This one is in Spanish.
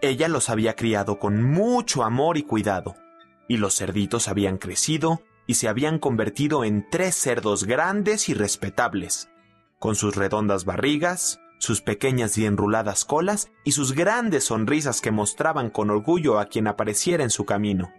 Ella los había criado con mucho amor y cuidado, y los cerditos habían crecido y se habían convertido en tres cerdos grandes y respetables, con sus redondas barrigas, sus pequeñas y enruladas colas y sus grandes sonrisas que mostraban con orgullo a quien apareciera en su camino.